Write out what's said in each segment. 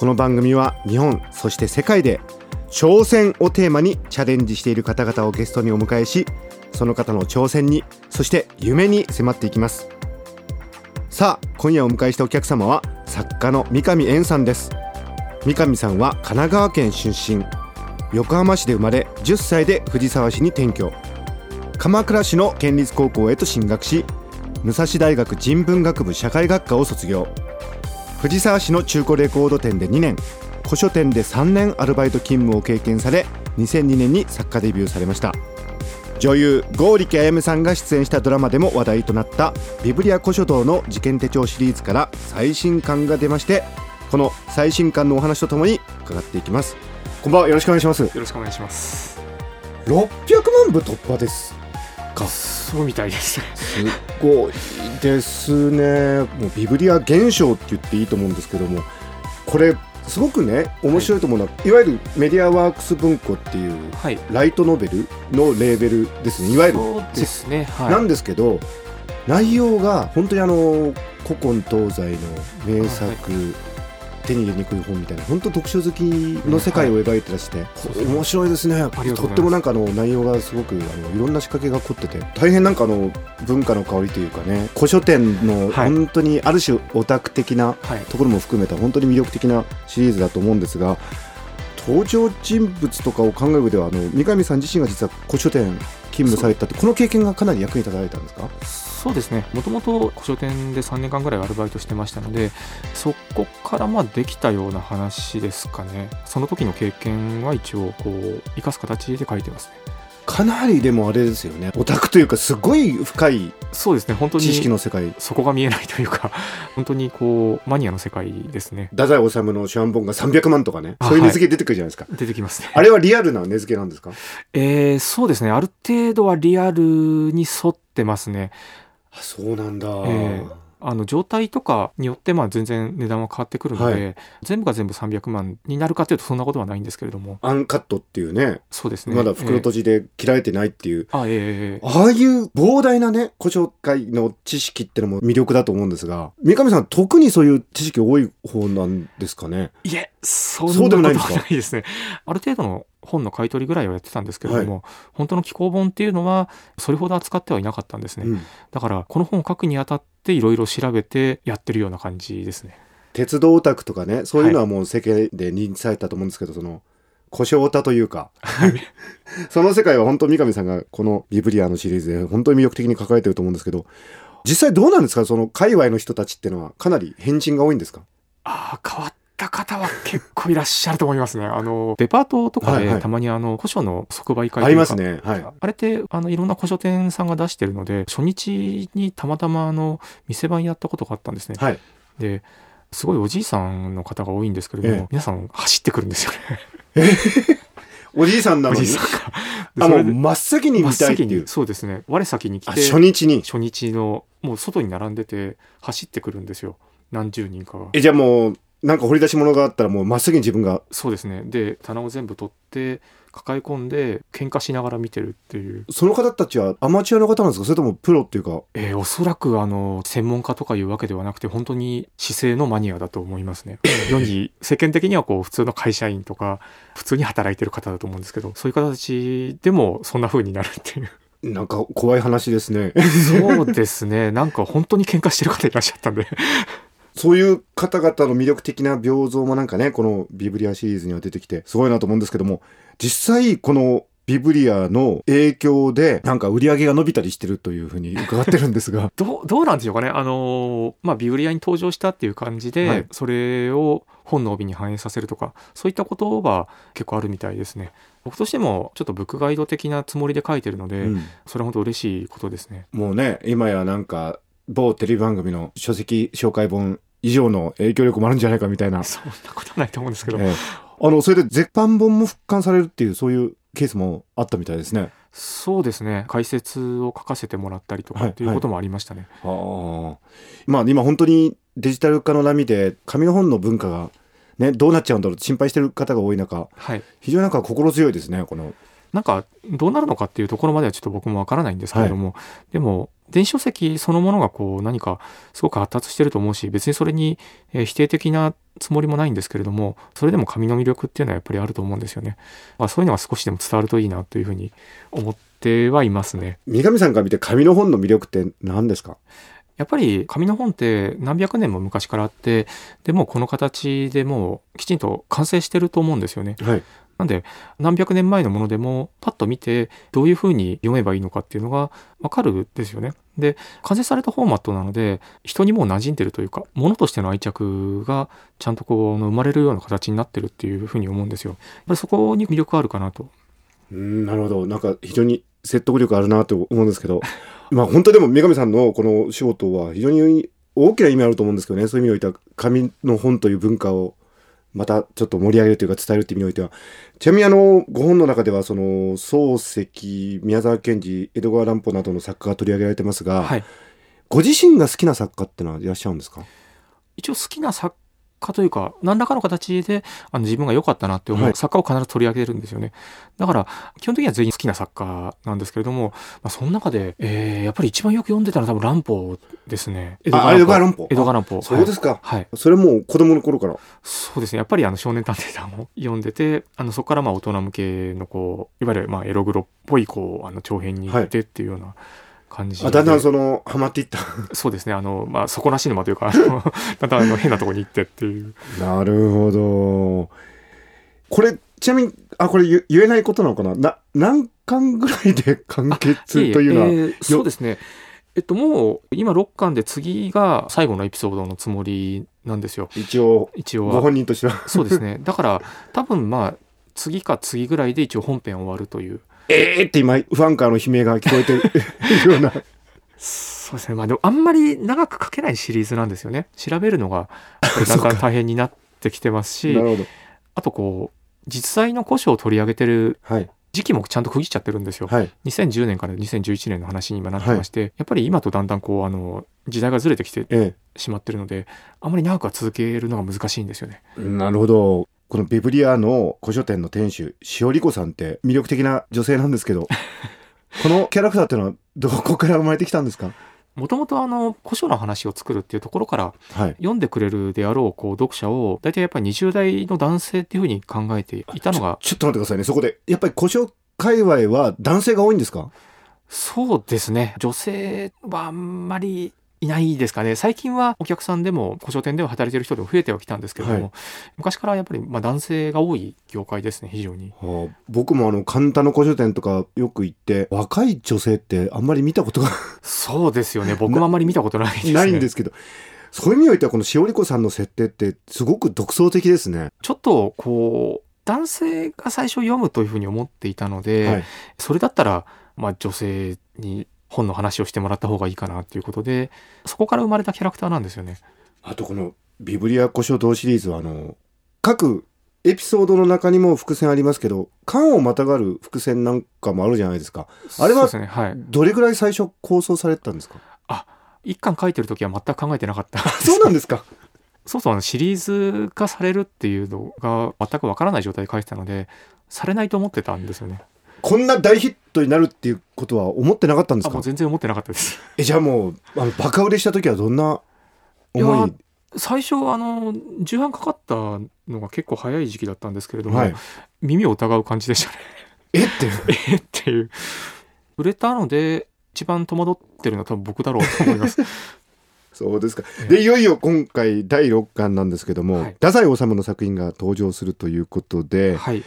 この番組は日本そして世界で挑戦をテーマにチャレンジしている方々をゲストにお迎えしその方の挑戦にそして夢に迫っていきます。さあ今夜お迎えしたお客様は作家の三上円さんです。三上さんは神奈川県出身。横浜市で生まれ10歳で藤沢市に転居。鎌倉市の県立高校へと進学し武蔵大学人文学部社会学科を卒業。藤沢市の中古レコード店で2年。古書店で3年アルバイト勤務を経験され2002年に作家デビューされました。女優剛力あやめさんが出演したドラマでも話題となったビブリア古書道の事件手帳シリーズから最新刊が出ましてこの最新刊のお話とともに伺っていきます。こんばんは。よろしくお願いします。よろしくお願いします。600万部突破ですかそうみたいです。すごいですね。もうビブリア現象って言っていいと思うんですけどもこれすごくね面白いと思うのは、はい、いわゆるメディアワークス文庫っていう、はい、ライトノベルのレーベルですね。いわゆる。そうですね、はい、なんですけど内容が本当にあの古今東西の名作、手に入れにくい本みたいな本当読書好きの世界を描いてらして、はい、面白いですね。とってもなんかあの内容がすごくあのいろんな仕掛けが凝ってて大変なんかあの文化の香りというかね古書店の本当にある種オタク的なところも含めた本当に魅力的なシリーズだと思うんですが登場人物とかを考える上ではあの三上さん自身が実は古書店勤務されたってこの経験がかなり役に立たれたんですか？そうですね。もともと古書店で3年間ぐらいアルバイトしてましたのでそこからまあできたような話ですかね。その時の経験は一応こう生かす形で書いてますね。かなりでもあれですよね。オタクというかすごい深いそうですね。本当に知識の世界。そこが見えないというか 本当にこうマニアの世界ですね。太宰治のシャンボンが300万とかね。そういう値付け出てくるじゃないですか、はい、出てきますね。あれはリアルな値付けなんですか？えー、そうですね。ある程度はリアルに沿ってますねあそうなんだ、えーあの状態とかによってまあ全然値段は変わってくるので、はい、全部が全部300万になるかというとそんなことはないんですけれども。アンカットっていうね。そうですね。まだ袋閉じで切られてないっていう、えー、あえー、ああいう膨大なね古書界の知識ってのも魅力だと思うんですが三上さん特にそういう知識多い方なんですかね？いえそんなことはないですね。ある程度の本の買い取りぐらいはやってたんですけれども、はい、本当の紀行本っていうのはそれほど扱ってはいなかったんですね、うん、だからこの本を書くにあたっていろいろ調べてやってるような感じですね。鉄道オタクとかねそういうのはもう世間で認知されたと思うんですけど、はい、その故障オタというか。その世界は本当三上さんがこのビブリアのシリーズで本当に魅力的に書かれてると思うんですけど実際どうなんですか？その界隈の人たちっていうのはかなり変人が多いんですか？ああ変わっった方は結構いらっしゃると思いますね。あの、デパートとかでたまにあの、古書の即売会ありますね。はい。あれって、あの、いろんな古書店さんが出してるので、初日にたまたまあの、店番やったことがあったんですね。はい。で、すごいおじいさんの方が多いんですけれども、ええ、皆さん走ってくるんですよね。えおじいさんなのに？おじいさんが。あ、もう真っ先に見たいっていう。そうですね。我先に来て。初日に？初日の、もう外に並んでて、走ってくるんですよ。何十人かが。え、じゃあもう、なんか掘り出し物があったらもうまっすぐに自分がそうですね。で棚を全部取って抱え込んで喧嘩しながら見てるっていう。その方たちはアマチュアの方なんですか？それともプロっていうか？えー、おそらくあの専門家とかいうわけではなくて本当に姿勢のマニアだと思いますね。世 に世間的にはこう普通の会社員とか普通に働いてる方だと思うんですけどそういう形でもそんな風になるっていう。なんか怖い話ですね。そうですね。なんか本当に喧嘩してる方いらっしゃったんでそういう方々の魅力的な屏像もなんかね、このビブリアシリーズには出てきて、すごいなと思うんですけども、実際このビブリアの影響で、なんか売り上げが伸びたりしてるというふうに伺ってるんですが。どう、どうなんでしょうかね。あのまあ、ビブリアに登場したっていう感じで、はい、それを本の帯に反映させるとか、そういったことは結構あるみたいですね。僕としてもちょっとブックガイド的なつもりで書いてるので、うん、それは本当嬉しいことですね。もうね、今やなんか某テレビ番組の書籍紹介本以上の影響力もあるんじゃないかみたいな。そんなことはないと思うんですけど。ええ、あの、それで絶版本も復刊されるっていう、そういうケースもあったみたいですね。そうですね。解説を書かせてもらったりとかっていうこともありましたね。はいはい、あまあ今本当にデジタル化の波で紙の本の文化がね、どうなっちゃうんだろうって心配してる方が多い中、はい、非常になんか心強いですね、この。なんかどうなるのかっていうところまではちょっと僕もわからないんですけれども、はい、でも電子書籍そのものがこう何かすごく発達してると思うし別にそれに否定的なつもりもないんですけれどもそれでも紙の魅力っていうのはやっぱりあると思うんですよね、まあ、そういうのが少しでも伝わるといいなというふうに思ってはいますね。三上さんから見て紙の本の魅力って何ですか？やっぱり紙の本って何百年も昔からあってでもこの形でもうきちんと完成してると思うんですよね。はい、なんで何百年前のものでもパッと見てどういうふうに読めばいいのかっていうのがわかるんですよね。で完成されたフォーマットなので人にもう馴染んでるというかものとしての愛着がちゃんとこう生まれるような形になってるっていうふうに思うんですよ。やっぱりそこに魅力あるかなと。うんなるほどなんか非常に説得力あるなと思うんですけど まあ本当でも三上さんのこの仕事は非常に大きな意味あると思うんですけどねそういう意味においては紙の本という文化をまたちょっと盛り上げるというか伝えるっていう意味においては。ちなみにあのご本の中ではその漱石宮沢賢治江戸川乱歩などの作家が取り上げられてますが、はい、ご自身が好きな作家ってのはいらっしゃるんですか？一応好きな作家というか、何らかの形であの自分が良かったなって思う作家を必ず取り上げるんですよね。だから、基本的には全員好きな作家なんですけれども、まあ、その中で、えー、やっぱり一番よく読んでたのは多分乱歩ですね。江戸川乱歩。江戸川乱歩。そうですか。はい。それも子供の頃から。そうですね。やっぱりあの少年探偵団を読んでて、あのそこからまあ大人向けのこう、いわゆるまあエログロっぽいこう、あの長編に行ってっていうような、はい感じあだんだんそのハマっていったそうですねあのまあ底なし沼というか だんだんあの変なところに行ってっていうなるほどこれちなみにあこれ言えないことなのかな？な何巻ぐらいで完結というのは、えー、そうですねえっともう今6巻で次が最後のエピソードのつもりなんですよ。一応一応ご本人としては。そうですね。だから多分まあ次か次ぐらいで一応本編終わるという。えーって今、ファンからの悲鳴が聞こえてるような。そうですね。まあでもあんまり長く書けないシリーズなんですよね。調べるのがだんだん大変になってきてますし、あとこう、実際の古書を取り上げてる時期もちゃんと区切っちゃってるんですよ。はい、2010年から2011年の話に今なってまして、はい、やっぱり今とだんだんこう、あの、時代がずれてきてしまってるので、ええ、あんまり長くは続けるのが難しいんですよね。なるほど。このビブリアの古書店の店主、塩理子さんって魅力的な女性なんですけど、このキャラクターっていうのはどこから生まれてきたんですか？もともとあの古書の話を作るっていうところから、はい、読んでくれるであろうこう読者を大体やっぱり20代の男性っていうふうに考えていたのがちょっと待ってくださいね。そこでやっぱり古書界隈は男性が多いんですか？そうですね。女性はあんまりいないですかね。最近はお客さんでも古書店では働いてる人でも増えてはきたんですけども、はい、昔からやっぱりまあ男性が多い業界ですね非常に、はあ、僕もあの神田の古書店とかよく行って若い女性ってあんまり見たことがそうですよね。僕もあんまり見たことないです、ね、ないんですけどそういう意味においてはこのしおり子さんの設定ってすごく独創的ですね。ちょっとこう男性が最初読むというふうに思っていたので、はい、それだったらまあ女性に本の話をしてもらった方がいいかなっていうことでそこから生まれたキャラクターなんですよね。あとこのビブリア古書堂シリーズはあの各エピソードの中にも伏線ありますけど巻をまたがる伏線なんかもあるじゃないですか。あれはどれぐらい最初構想されてたんですか、あ一巻書いてる時は全く考えてなかった。そうなんですか。そうそうあのシリーズ化されるっていうのが全くわからない状態で書いてたのでされないと思ってたんですよねこんな大ヒットになるっていうことは思ってなかったんですか？全然思ってなかったです。えじゃあもうあのバカ売れした時はどんな思い？最初あの重版かかったのが結構早い時期だったんですけれども、はい、耳を疑う感じでしたね。え？って。い うえ？っていう。売れたので一番戸惑ってるのは多分僕だろうと思います。そうですか。で、いよいよ今回第6巻なんですけども、はい、太宰治の作品が登場するということで、はい、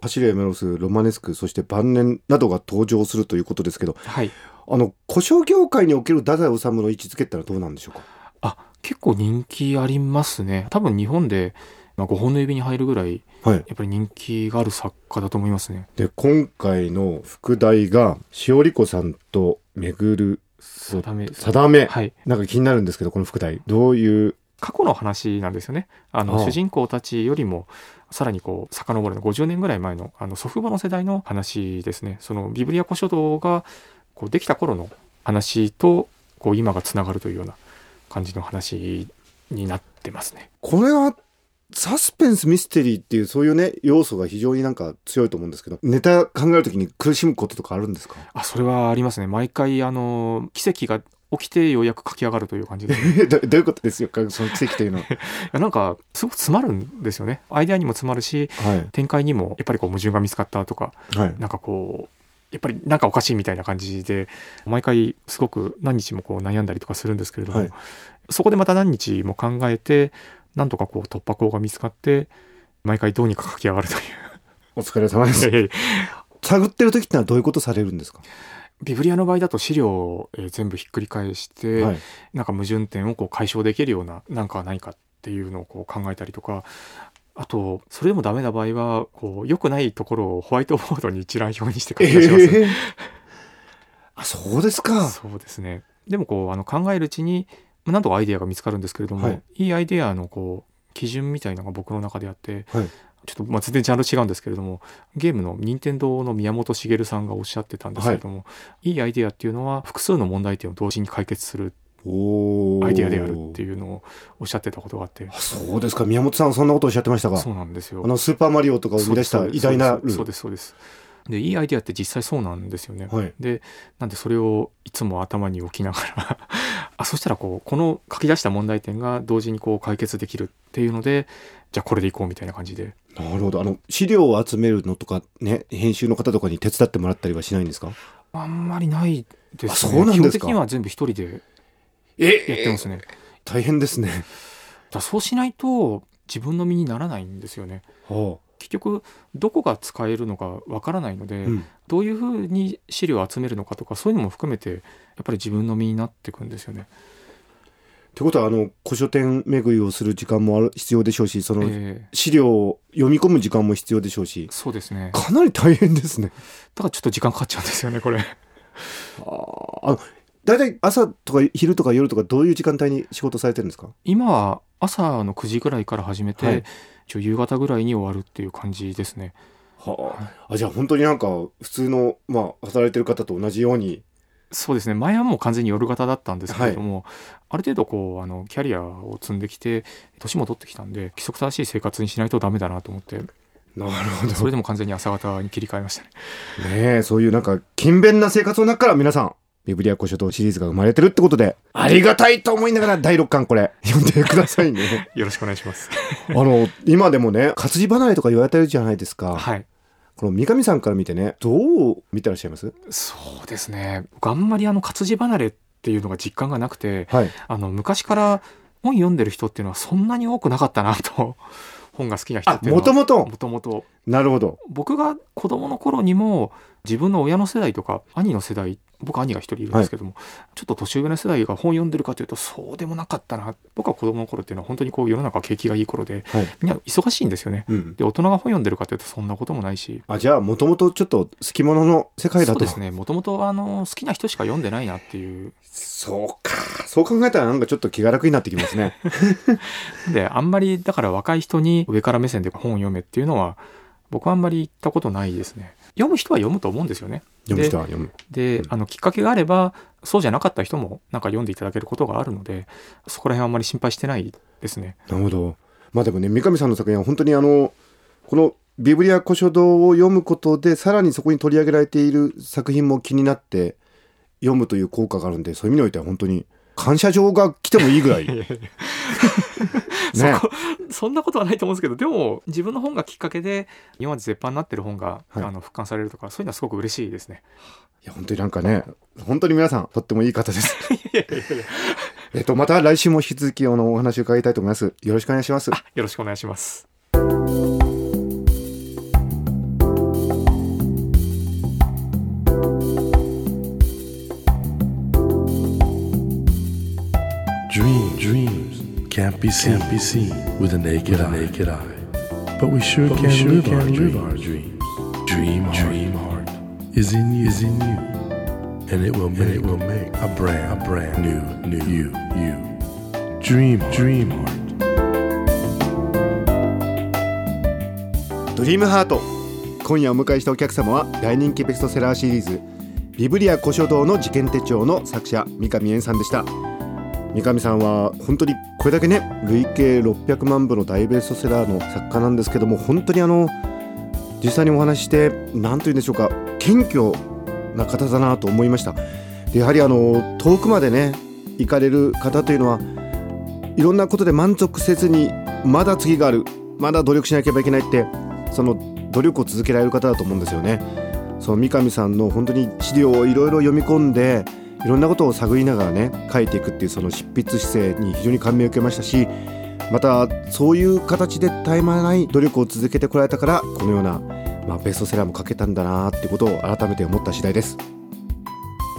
走れメロスロマネスクそして晩年などが登場するということですけど、はい、あの古書業界における太宰治の位置づけってのはどうなんでしょうか？あ結構人気ありますね。多分日本で、まあ、5本の指に入るぐらい、はい、やっぱり人気がある作家だと思いますね。で今回の副題が塩理子さんと巡る定め定め、はい、なんか気になるんですけどこの副題どういう過去の話なんですよね。あの主人公たちよりもさらにこう遡るの50年ぐらい前のあの祖父母の世代の話ですね。そのビブリア古書道がこうできた頃の話とこう今がつながるというような感じの話になってますね。これはサスペンスミステリーっていうそういうね要素が非常になんか強いと思うんですけどネタ考えるときに苦しむこととかあるんですか？あそれはありますね毎回あの奇跡が起きてようやく書き上がるという感じで どどういうことですよその奇跡というのは。なんかすごく詰まるんですよね。アイデアにも詰まるし、はい、展開にもやっぱりこう矛盾が見つかったとか、はい、なんかこうやっぱりなんかおかしいみたいな感じで毎回すごく何日もこう悩んだりとかするんですけれども、はい、そこでまた何日も考えてなんとかこう突破口が見つかって毎回どうにか書き上がるという。お疲れ様です。探ってる時ってのはどういうことされるんですか？ビブリアの場合だと資料を、え全部ひっくり返して、はい、なんか矛盾点をこう解消できるような何かはないかっていうのをこう考えたりとかあとそれでもダメな場合はこう良くないところをホワイトボードに一覧表にして書き出します、えー、あそうですか。そうですね。でもこうあの考えるうちに何とかアイデアが見つかるんですけれども、はい、いいアイデアのこう基準みたいなのが僕の中であって、はい、ちょっとまあ全然ジャンル違うんですけれどもゲームの任天堂の宮本茂さんがおっしゃってたんですけれども、はい、いいアイデアっていうのは複数の問題点を同時に解決するアイデアであるっていうのをおっしゃってたことがあって。そうですか。宮本さんそんなことをおっしゃってましたか。そうなんですよ。あのスーパーマリオとかを生み出した偉大なそうですそうです。でいいアイデアって実際そうなんですよね、はい、でなんでそれをいつも頭に置きながら あそしたらこうこの書き出した問題点が同時にこう解決できるっていうのでじゃあこれでいこうみたいな感じでなるほど。あの資料を集めるのとかね編集の方とかに手伝ってもらったりはしないんですか？あんまりないですね。そうなんですか。基本的には全部一人でやってますね、大変ですね。だそうしないと自分の身にならないんですよね、はあ、結局どこが使えるのかわからないので、うん、どういうふうに資料を集めるのかとかそういうのも含めてやっぱり自分の身になっていくんですよね。ってことはあの古書店巡りをする時間もある必要でしょうしその資料を読み込む時間も必要でしょうし、えー、そうですね。かなり大変ですね。だからちょっと時間かかっちゃうんですよねこれ。ああ大体朝とか昼とか夜とかどういう時間帯に仕事されてるんですか？今は朝の9時ぐらいから始めて、はい、夕方ぐらいに終わるっていう感じですね。はあ、あじゃあ本当になんか普通の、まあ、働いてる方と同じようにそうですね。前はもう完全に夜型だったんですけれども、はい、ある程度こうあのキャリアを積んできて年も取ってきたんで規則正しい生活にしないとダメだなと思ってなるほど。それでも完全に朝方に切り替えましたね。ねそういうなんか勤勉な生活の中から皆さんビブリア古書道シリーズが生まれてるってことでありがたいと思いながら第6巻これ読んでくださいね。よろしくお願いします。あの今でもね活字離れとか言われてるじゃないですか。はいこの三上さんから見てねどう見てらっしゃいます？そうですね。僕あんまりあの活字離れっていうのが実感がなくて、はい、あの昔から本読んでる人っていうのはそんなに多くなかったなと 本が好きな人っていうのは。もともと？もともと。なるほど。僕が子供の頃にも自分の親の世代とか兄の世代僕兄が一人いるんですけども、はい、ちょっと年上の世代が本読んでるかというとそうでもなかったな。僕は子供の頃っていうのは本当にこう世の中景気がいい頃で、はい、みんな忙しいんですよね、うん、で大人が本読んでるかというとそんなこともないし。あじゃあもともとちょっと好き者の世界だと。そうですね。もともと好きな人しか読んでないなっていう。そうか。そう考えたらなんかちょっと気が楽になってきますね。であんまりだから若い人に上から目線で本を読めっていうのは僕はあんまり言ったことないですね読む人は読むと思うんですよね。読む人は読む。で、あのきっかけがあればそうじゃなかった人もなんか読んでいただけることがあるのでそこら辺はあんまり心配してないですね。なるほど。まあでもね三上さんの作品は本当にあのこのビブリア古書堂を読むことでさらにそこに取り上げられている作品も気になって読むという効果があるんでそういう意味においては本当に感謝状が来てもいいぐらい。ね、そそんなことはないと思うんですけどでも自分の本がきっかけで今まで絶版になってる本が、はい、あの復刊されるとかそういうのはすごく嬉しいですね。いや本当になんかね本当に皆さんとってもいい方です。えっとまた来週も引き続きあのお話を伺いたいと思います。よろしくお願いします。よろしくお願いします can't be seen, can't be seen with a naked, with a naked eye. eye. But we sure but can, we sure live, can our live our dreams. Dream, dream heart, heart is in you, is in you, and it will make, it will make a brand, a brand new, new you, you. Dream Dream Heart ドリームハート今夜お迎えしたお客様は大人気ベストセラーシリーズビブリア古書堂の事件手帳の作者三上円さんでした三上さんは本当にこれだけね累計600万部の大ベストセラーの作家なんですけども本当にあの実際にお話しして何と言うんでしょうか謙虚な方だなと思いましたやはりあの遠くまでね行かれる方というのはいろんなことで満足せずにまだ次があるまだ努力しなければいけないってその努力を続けられる方だと思うんですよね。その三上さんの本当に資料をいろいろ読み込んでいろんなことを探りながらね書いていくっていうその執筆姿勢に非常に感銘を受けましたしまたそういう形で絶え間ない努力を続けてこられたからこのような、まあ、ベストセラーも書けたんだなってことを改めて思った次第です。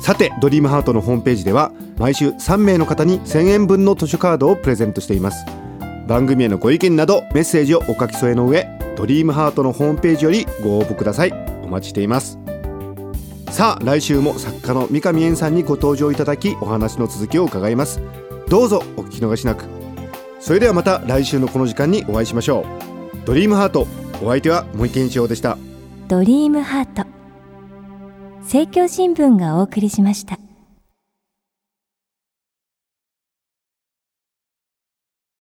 さてドリームハートのホームページでは毎週3名の方に1000円分の図書カードをプレゼントしています。番組へのご意見などメッセージをお書き添えの上ドリームハートのホームページよりご応募ください。お待ちしています。さあ来週も作家の三上円さんにご登場いただきお話の続きを伺います。どうぞお聞き逃しなく。それではまた来週のこの時間にお会いしましょう。ドリームハートお相手は森健一郎でした。ドリームハート政教新聞がお送りしました。